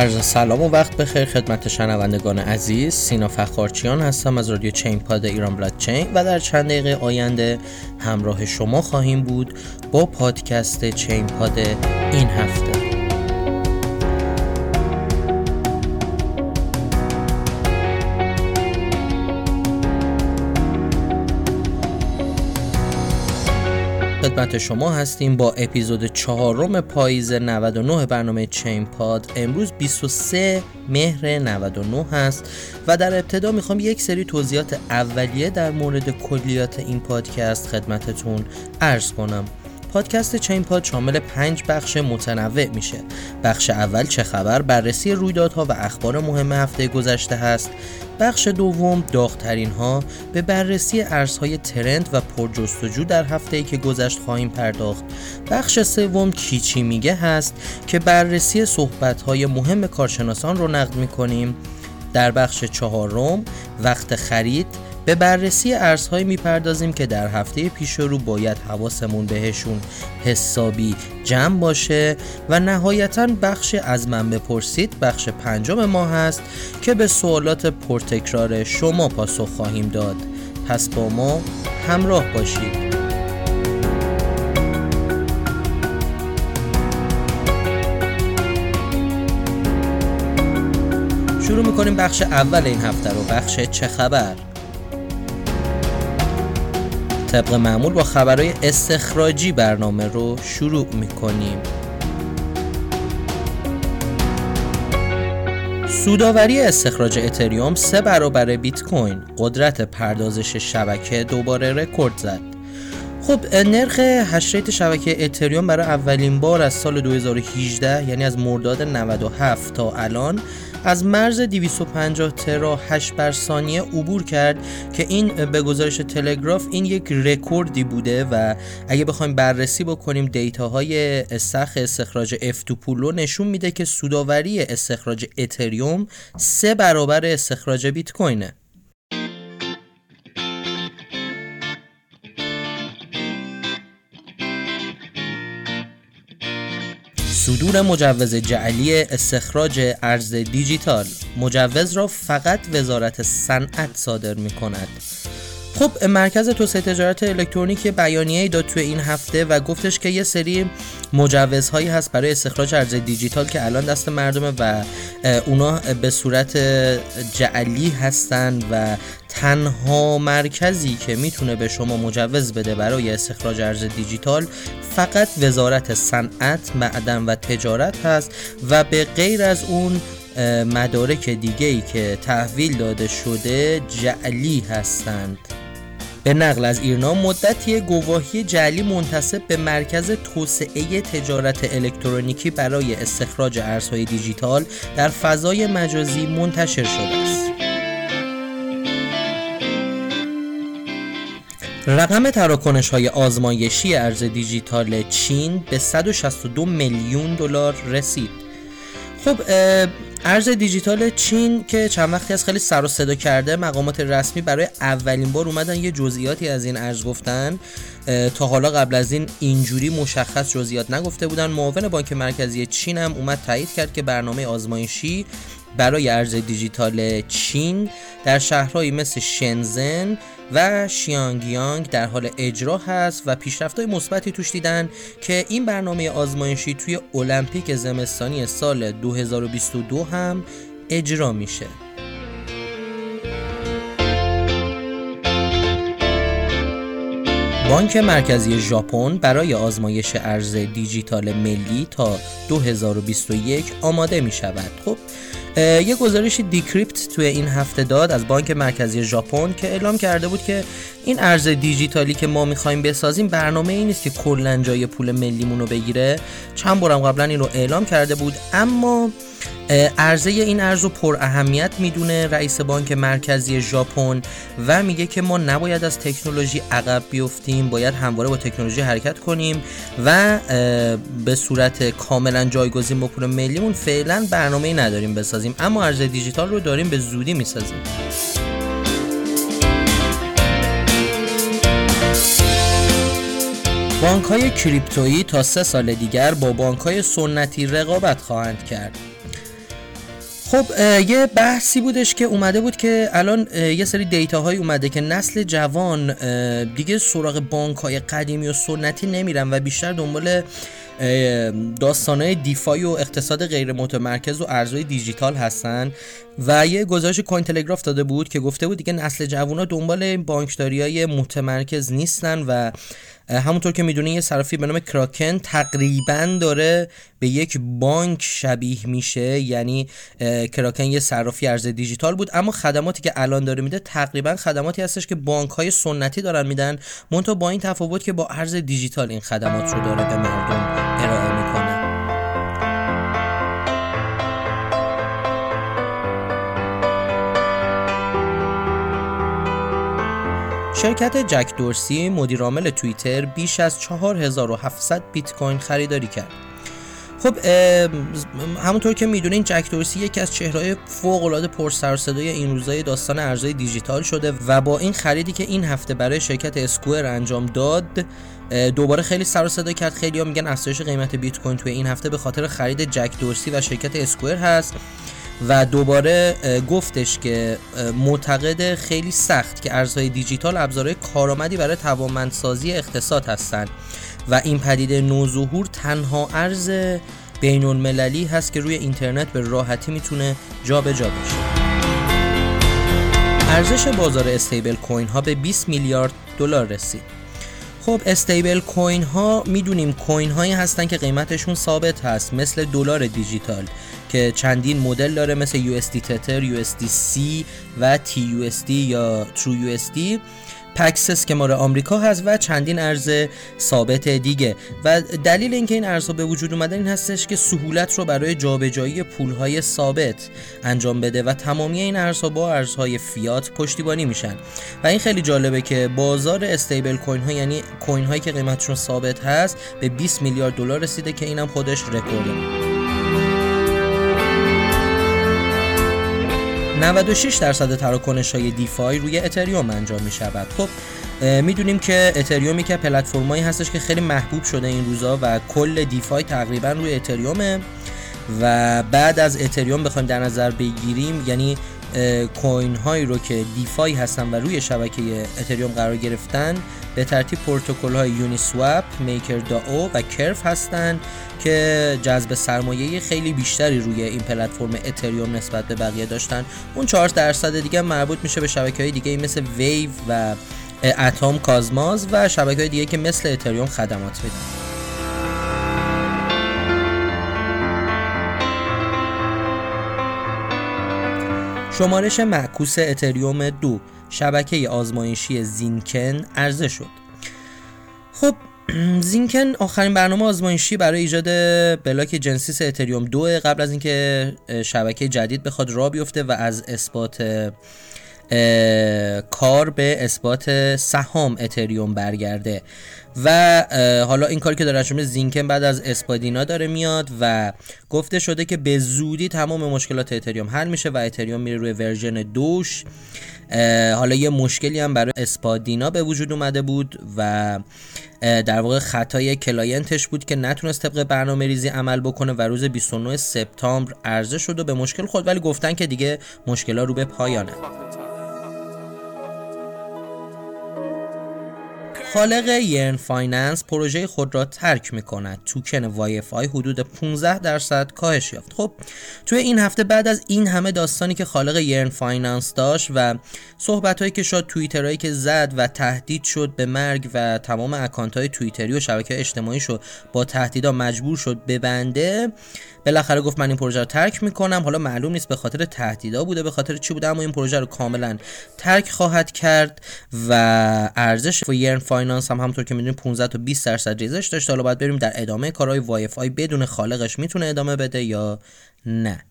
عرض سلام و وقت بخیر خدمت شنوندگان عزیز. سینا فخارچیان هستم از رادیو چین پاد ایران بلاد چین و در چند دقیقه آینده همراه شما خواهیم بود با پادکست چین پاد این هفته. خدمت شما هستیم با اپیزود چهارم پاییز 99 برنامه چین پاد. امروز 23 مهر 99 هست و در ابتدا می‌خوام یک سری توضیحات اولیه در مورد کلیات این پادکست خدمتتون ارز کنم. پادکست چین پاد شامل پنج بخش متنوع میشه. بخش اول چه خبر؟ بررسی رویدادها و اخبار مهم هفته گذشته هست. بخش دوم داغترین ها به بررسی ارزهای ترند و پرجستجو در هفته ای که گذشت خواهیم پرداخت. بخش سوم کیچی میگه هست که بررسی صحبت های مهم کارشناسان رو نقد می‌کنیم. در بخش چهارم وقت خرید به بررسی ارزهایی می‌پردازیم که در هفته پیش رو باید حواسمون بهشون حسابی جمع باشه و نهایتا بخش از من بپرسید بخش پنجم ما هست که به سوالات پرتکرار شما پاسخ خواهیم داد. پس با ما همراه باشید. شروع می‌کنیم بخش اول این هفته رو. بخش چه خبر؟ طبق معمول با خبرهای استخراجی برنامه رو شروع می‌کنیم. سوداوری استخراج اتریوم سه برابر بیت کوین. قدرت پردازش شبکه دوباره رکورد زد. خب نرخ هشریت شبکه اتریوم برای اولین بار از سال 2018 یعنی از مرداد 97 تا الان از مرز 250 ترا 8 بر ثانیه عبور کرد که این به گزارش تلگراف این یک رکوردی بوده و اگه بخوایم بررسی بکنیم دیتاهای سخت استخراج افتوپولو نشون میده که سوداوری استخراج اتریوم سه برابر استخراج بیت کوینه. صدور مجوز جعلی استخراج ارز دیجیتال. مجوز را فقط وزارت صنعت صادر می کند خب مرکز توسعه تجارت الکترونیک بیانیه‌ای داد توی این هفته و گفتش که یه سری مجوزهایی هست برای استخراج ارز دیجیتال که الان دست مردمه و اونا به صورت جعلی هستن و تنها مرکزی که می‌تونه به شما مجوز بده برای استخراج ارز دیجیتال فقط وزارت صنعت، معدن و تجارت هست و به غیر از اون مدارک دیگه ای که تحویل داده شده جعلی هستند. به نقل از ایرنا مدتی گواهی جعلی منتصب به مرکز توسعه تجارت الکترونیکی برای استخراج ارزهای دیجیتال در فضای مجازی منتشر شده است. رقم تراکنش های آزمایشی ارز دیجیتال چین به 162 میلیون دلار رسید. خب ارز دیجیتال چین که چند وقتی از خیلی سر و صدا کرده مقامات رسمی برای اولین بار اومدن یه جزئیاتی از این ارز گفتن. تا حالا قبل از این اینجوری مشخص جزئیات نگفته بودن. معاون بانک مرکزی چین هم اومد تایید کرد که برنامه آزمایشی برای ارز دیجیتال چین در شهرهایی مثل شنزن و شیانگیانگ در حال اجرا هست و پیشرفت‌های مثبتی توش دیدن که این برنامه آزمایشی توی المپیک زمستانی سال 2022 هم اجرا میشه بانک مرکزی ژاپن برای آزمایش ارز دیجیتال ملی تا 2021 آماده می شود. خب یه گزارش دیکریپت توی این هفته داد از بانک مرکزی ژاپن که اعلام کرده بود که این ارز دیجیتالی که ما می‌خوایم بسازیم برنامه ای نیست که کلا جای پول ملیمون رو بگیره. چند بارم قبلا این رو اعلام کرده بود اما عرضه این ارز رو پر اهمیت می‌دونه رئیس بانک مرکزی ژاپن و میگه که ما نباید از تکنولوژی عقب بیفتیم باید همواره با تکنولوژی حرکت کنیم و به صورت کاملا جایگزین با پول ملیمون فعلا برنامه نداریم بسازیم. اما ارز دیجیتال رو داریم به زودی می‌سازیم. بانک های کریپتویی تا سه سال دیگر با بانک های سنتی رقابت خواهند کرد. خب یه بحثی بودش که اومده بود که الان یه سری دیتا های اومده که نسل جوان دیگه سراغ بانک های قدیمی و سنتی نمیرن و بیشتر دنبال داستانهای دیفای و اقتصاد غیر متمرکز و ارزهای دیجیتال هستن و یه گزارش کوین تلگراف داده بود که گفته بود دیگه نسل جوونا دنبال بانکداری های متمرکز نیستن و همونطور که می‌دونی یه صرافی به نام کراکن تقریبا داره به یک بانک شبیه میشه یعنی کراکن یه صرافی ارز دیجیتال بود اما خدماتی که الان داره میده تقریبا خدماتی هستش که بانک های سنتی دارن میدن منتها با این تفاوت که با ارز دیجیتال این خدمات رو داره به مردم ارائه می‌کنه شرکت جک دورسی مدیرعامل توییتر بیش از 4700 بیت کوین خریداری کرد. خب همونطور که می‌دونین جک دورسی یکی از چهرهای فوق العاده پر سر صدای این روزای داستان ارزهای دیجیتال شده و با این خریدی که این هفته برای شرکت اسکوئر انجام داد دوباره خیلی سر صدا کرد. خیلی ها میگن افزایش قیمت بیت کوین توی این هفته به خاطر خرید جک دورسی و شرکت اسکوئر هست و دوباره گفتش که معتقد خیلی سخت که ارزهای دیجیتال ابزارهای کارآمدی برای توانمندسازی اقتصاد هستند و این پدیده نوظهور تنها ارز بین المللی هست که روی اینترنت به راحتی می‌تونه جابجا بشه. ارزش بازار استیبل کوین ها به 20 میلیارد دلار رسید. خب استیبل کوین ها می‌دونیم کوین هایی هستن که قیمتشون ثابت هست مثل دلار دیجیتال که چندین مدل داره مثل USD تتر، USDC و TUSD یا TrueUSD پکسس که مال آمریکا هست و چندین ارز ثابت دیگه. و دلیل اینکه این ارزها به وجود اومدن این هستش که سهولت رو برای جابجایی پولهای ثابت انجام بده و تمامی این ارزها با ارزهای فیات پشتیبانی میشن. و این خیلی جالبه که بازار استیبل کوین ها یعنی کوین هایی که قیمتشون ثابت هست به 20 میلیارد دلار رسیده که اینم خودش رکورده. 96 درصد تراکنش های دیفای روی اتریوم انجام می شود خب می‌دونیم که اتریومی که پلتفرمایی هستش که خیلی محبوب شده این روزا و کل دیفای تقریبا روی اتریومه و بعد از اتریوم بخوایم در نظر بگیریم یعنی کوین هایی رو که دیفای هستن و روی شبکه اتریوم قرار گرفتن به ترتیب پروتکل های یونی سواب، میکر او و کرف هستن که جذب سرمایه خیلی بیشتری روی این پلتفرم اتریوم نسبت به بقیه داشتن. اون 4 درصد دیگه مربوط میشه به شبکه های دیگه مثل ویو و اتم کازماز و شبکه های دیگه که مثل اتریوم خدمات میدن. شمارش معکوس اتریوم دو شبکه آزمایشی زینکن عرضه شد. خب زینکن آخرین برنامه آزمایشی برای ایجاد بلاک جنسیس اتریوم دو قبل از اینکه شبکه جدید بخواد را بیفته و از اثبات کار به اثبات سهام اتریوم برگرده و حالا این کاری که داره انجام زینکن بعد از اسپادینا داره میاد و گفته شده که به زودی تمام مشکلات اتریوم حل میشه و اتریوم میره روی version دوش. حالا یه مشکلی هم برای Spadina به وجود اومده بود و در واقع خطای client ش بود که نتونست طبق برنامه ریزی عمل بکنه و روز 29 سپتامبر عرضه شد و به مشکل خورد ولی گفتن که دیگه مشکلات رو به پایانه. خالق Yearn Finance پروژه خود را ترک می کند توکن YFI حدود 15 درصد کاهش یافت. خب توی این هفته بعد از این همه داستانی که خالق Yearn Finance داشت و صحبت هایی که شد توییت‌هایی که زد و تهدید شد به مرگ و تمام account های توییتری و شبکه اجتماعی شد با تهدیدا مجبور شد ببنده بالاخره گفت من این پروژه رو ترک می‌کنم. حالا معلوم نیست به خاطر تهدیدا بوده به خاطر چی بوده اما این پروژه رو کاملا ترک خواهد کرد و ارزش Yearn Finance هم همونطور که می‌دونیم 15 تا 20 درصد ریزش داشته. حالا باید بریم در ادامه کارهای YFI بدون خالقش می‌تونه ادامه بده یا نه.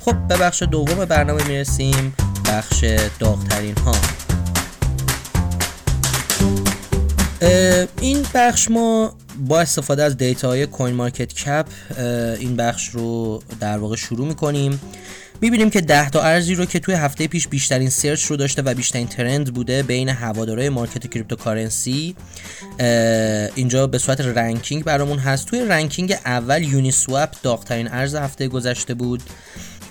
خب به بخش دوم برنامه می‌رسیم. بخش داغترین ها این بخش ما با استفاده از data های CoinMarketCap این بخش رو در واقع شروع می‌کنیم. می‌بینیم که 10 تا ارزی رو که توی هفته پیش بیشترین search رو داشته و بیشترین trend بوده بین هوادارهای market cryptocurrency. اینجا به صورت ranking برامون هست. توی ranking اول Uniswap داغترین ارز هفته گذشته بود.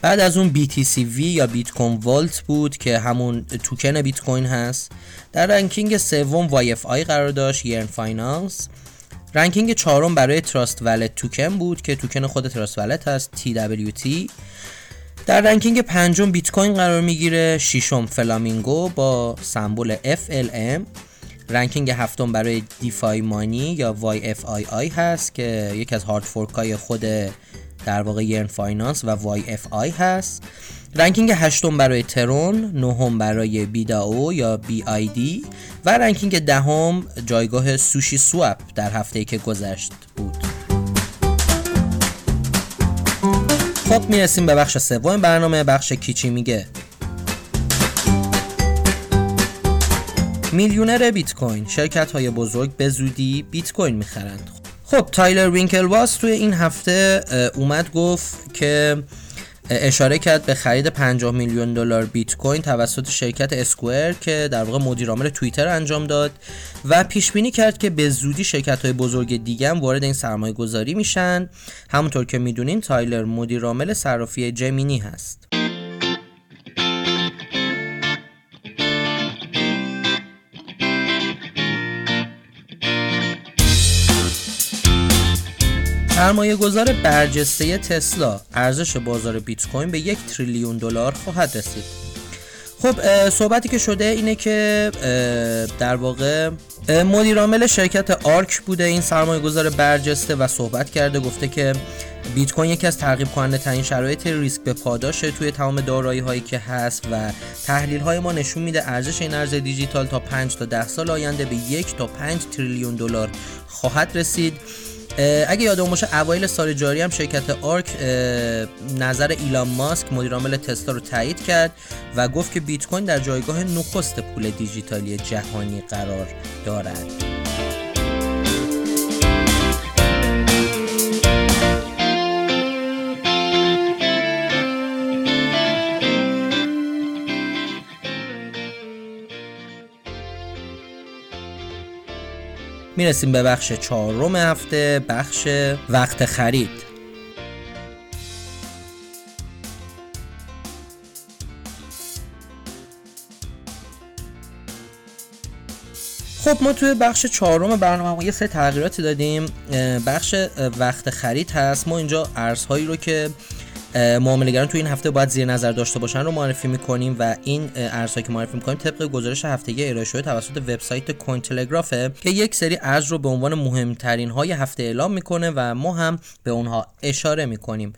بعد از اون BTCV یا Bitcoin Vault بود که همون توکن بیت کوین هست. در ranking سوم YFI قرار داشت Yearn Finance. ranking چهارم برای Trust Wallet توکن بود که توکن خود Trust Wallet هست TWT در ranking پنجم بیت کوین قرار می‌گیره ششم Flamingo با symbol FLM ranking هفتم برای DFI.Money یا YFII هست که یکی از hard fork های خود در واقع Yearn Finance و YFI هست. ranking هشتم برای ترون نهم برای Bidao یا BID و ranking دهم جایگاه SushiSwap در هفته که گذشت بود. خب می‌رسیم به بخش سوم برنامه بخش کی چی میگه. میلیونر بیت کوین شرکت های بزرگ به زودی بیت کوین می‌خرند. خب تایلر وینکلواس توی این هفته اومد گفت که اشاره کرد به خرید 50 میلیون دلار بیت کوین توسط شرکت Square که در واقع مدیر عامل توییتر انجام داد و پیش بینی کرد که به زودی شرکت های بزرگ دیگه هم وارد این سرمایه گذاری میشن. همونطور که می‌دونین تایلر مدیر عامل صرافی Gemini هست. سرمایه گذار برجسته تسلا ارزش بازار بیت کوین به یک تریلیون دلار خواهد رسید. خب صحبتی که شده اینه که در واقع مدیر عامل شرکت ARK بوده این سرمایه گذار برجسته و صحبت کرده گفته که بیت کوین یکی از ترغیب کننده ترین شرایط ریسک به پاداش توی تمام دارایی هایی که هست و تحلیل های ما نشون میده ارزش این ارز دیجیتال تا 5 تا 10 سال آینده به یک تا 5 تریلیون دلار خواهد رسید. اگه یادمون باشه اوایل سال جاری هم شرکت آرک نظر ایلان ماسک مدیر عامل تسلا رو تایید کرد و گفت که بیت کوین در جایگاه نخست پول دیجیتالی جهانی قرار دارد. می‌رسیم به بخش چهارم هفته بخش وقت خرید. خب ما توی بخش چهارم برنامه یه سه تغییراتی دادیم. بخش وقت خرید هست. ما اینجا ارزهایی رو که معاملهگران تو این هفته باید زیر نظر داشته باشن رو معرفی می‌کنیم و این ارزهایی که معرفی می‌کنیم طبق گزارش هفتگی ارائه شده توسط وبسایت کوین تلگرافه که یک سری ارز رو به عنوان مهمترین های هفته اعلام می‌کنه و ما هم به اونها اشاره می‌کنیم.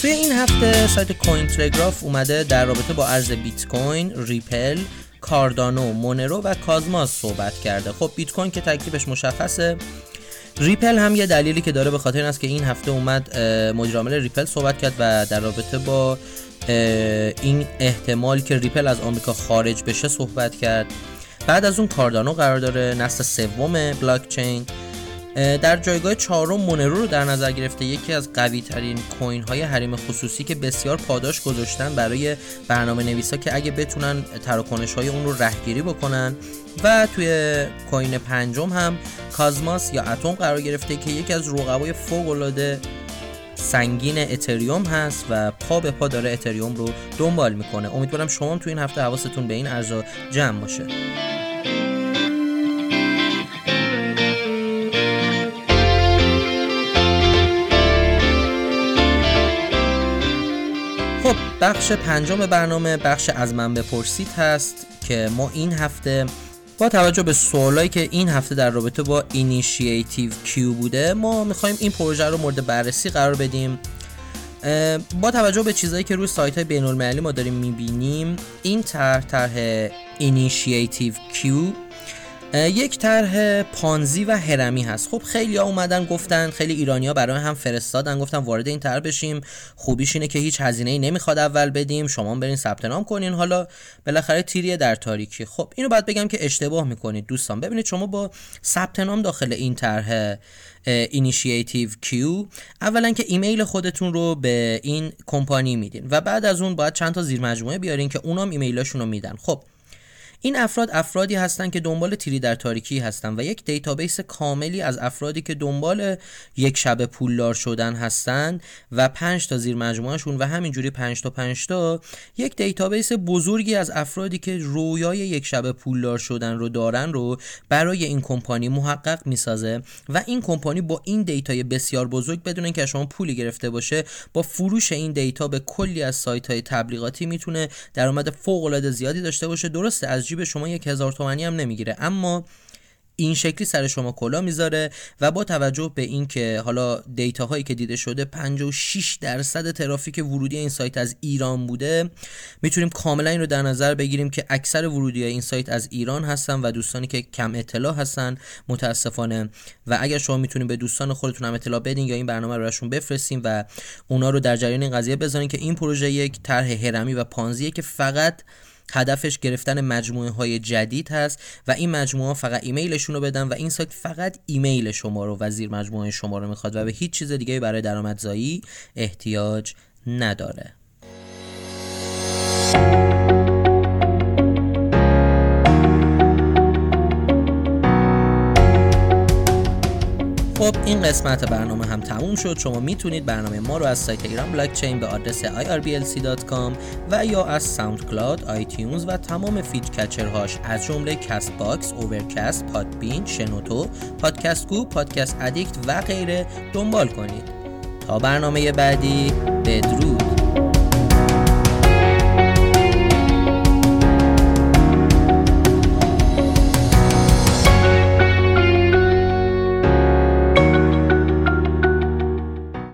توی این هفته سایت Cointelegraph اومده در رابطه با ارز بیت کوین، ریپل، کاردانو، مونرو و کازماس صحبت کرده. خب بیت کوین که تکلیفش مشخصه. ریپل هم یه دلیلی که داره به خاطر این است که این هفته اومد مدیر ریپل صحبت کرد و در رابطه با این احتمال که ریپل از آمریکا خارج بشه صحبت کرد. بعد از اون کاردانو قرار داره نسل سوم بلاک چین در جایگاه چهارم مونرو رو در نظر گرفته یکی از قوی ترین کوین های حریم خصوصی که بسیار پاداش گذاشتن برای برنامه نویسا که اگه بتونن تراکنش های اون رو رهگیری بکنن. و توی کوین پنجم هم کازماس یا اتم قرار گرفته که یکی از رقبای فوق العاده سنگین اتریوم هست و پا به پا داره اتریوم رو دنبال می‌کنه. امیدوارم شما تو این هفته حواستون به این ارزا جمع باشه. بخش پنجم برنامه بخش از من بپرسید هست که ما این هفته با توجه به سوالایی که این هفته در رابطه با Initiative Q بوده ما می‌خوایم این پروژه رو مورد بررسی قرار بدیم. با توجه به چیزهایی که روی سایت های بین المللی ما داریم می‌بینیم این طرح طرح Initiative Q یک طرح پانزی و هرمی هست. خب خیلی ها اومدن گفتن خیلی ایرانیا برای هم فرستادن گفتن وارد این طرح بشیم. خوبیش اینه که هیچ هزینه ای نمی‌خواد اول بدیم. شما برین ثبت نام کنین. حالا بالاخره تیریه در تاریکی خب اینو باید بگم که اشتباه می‌کنید دوستان. ببینید شما با ثبت نام داخل این طرح Initiative Q اولا که ایمیل خودتون رو به این کمپانی میدین و بعد از اون باید چند تا زیر مجموعه بیارین که اونام ایمیلاشون رو میدن. خب این افراد افرادی هستند که دنبال تیری در تاریکی هستند و یک دیتابیس کاملی از افرادی که دنبال یک شب پولدار شدن هستند و پنج تا زیر مجموعهشون و همینجوری پنج تا پنج تا یک database بزرگی از افرادی که رویای یک شب پولدار شدن رو دارن رو برای این کمپانی محقق می‌سازه و این کمپانی با این data ی بسیار بزرگ بدون اینکه شما پولی گرفته باشه با فروش این data به کلی از سایت های تبلیغاتی می‌تونه درآمد فوق العاده زیادی داشته باشه. درسته از جیب شما یک هزار تومنی هم نمی‌گیره. اما این شکلی سر شما کلا می‌ذاره و با توجه به اینکه حالا دیتا هایی که دیده شده 56 درصد ترافیک ورودی این سایت از ایران بوده. می‌تونیم کاملا این رو در نظر بگیریم که اکثر ورودی این سایت از ایران هستن و دوستانی که کم اطلاع هستن متاسفانه. و اگر شما می‌تونیم به دوستان خودتون هم اطلاع بدین یا این برنامه رو براشون بفرستیم و اونا رو در جریان این قضیه بذارین که این پروژه یک طرح هرمی و پانزیه که فقط هدفش گرفتن مجموعه های جدید هست و این مجموعه فقط ایمیلشون رو بدن و این سایت فقط ایمیل شما رو و زیر مجموعه شما رو می‌خواد و به هیچ چیز دیگه برای درآمدزایی احتیاج نداره. خب این قسمت برنامه هم تموم شد. شما می‌تونید برنامه ما رو از سایت ایران بلاکچین به آدرس irblc.com و یا از SoundCloud، iTunes و تمام feed catcher هاش از جمله Castbox، Overcast، Podbean، شنوتو، Podcast Go، Podcast Addict و غیره دنبال کنید. تا برنامه بعدی بدرود.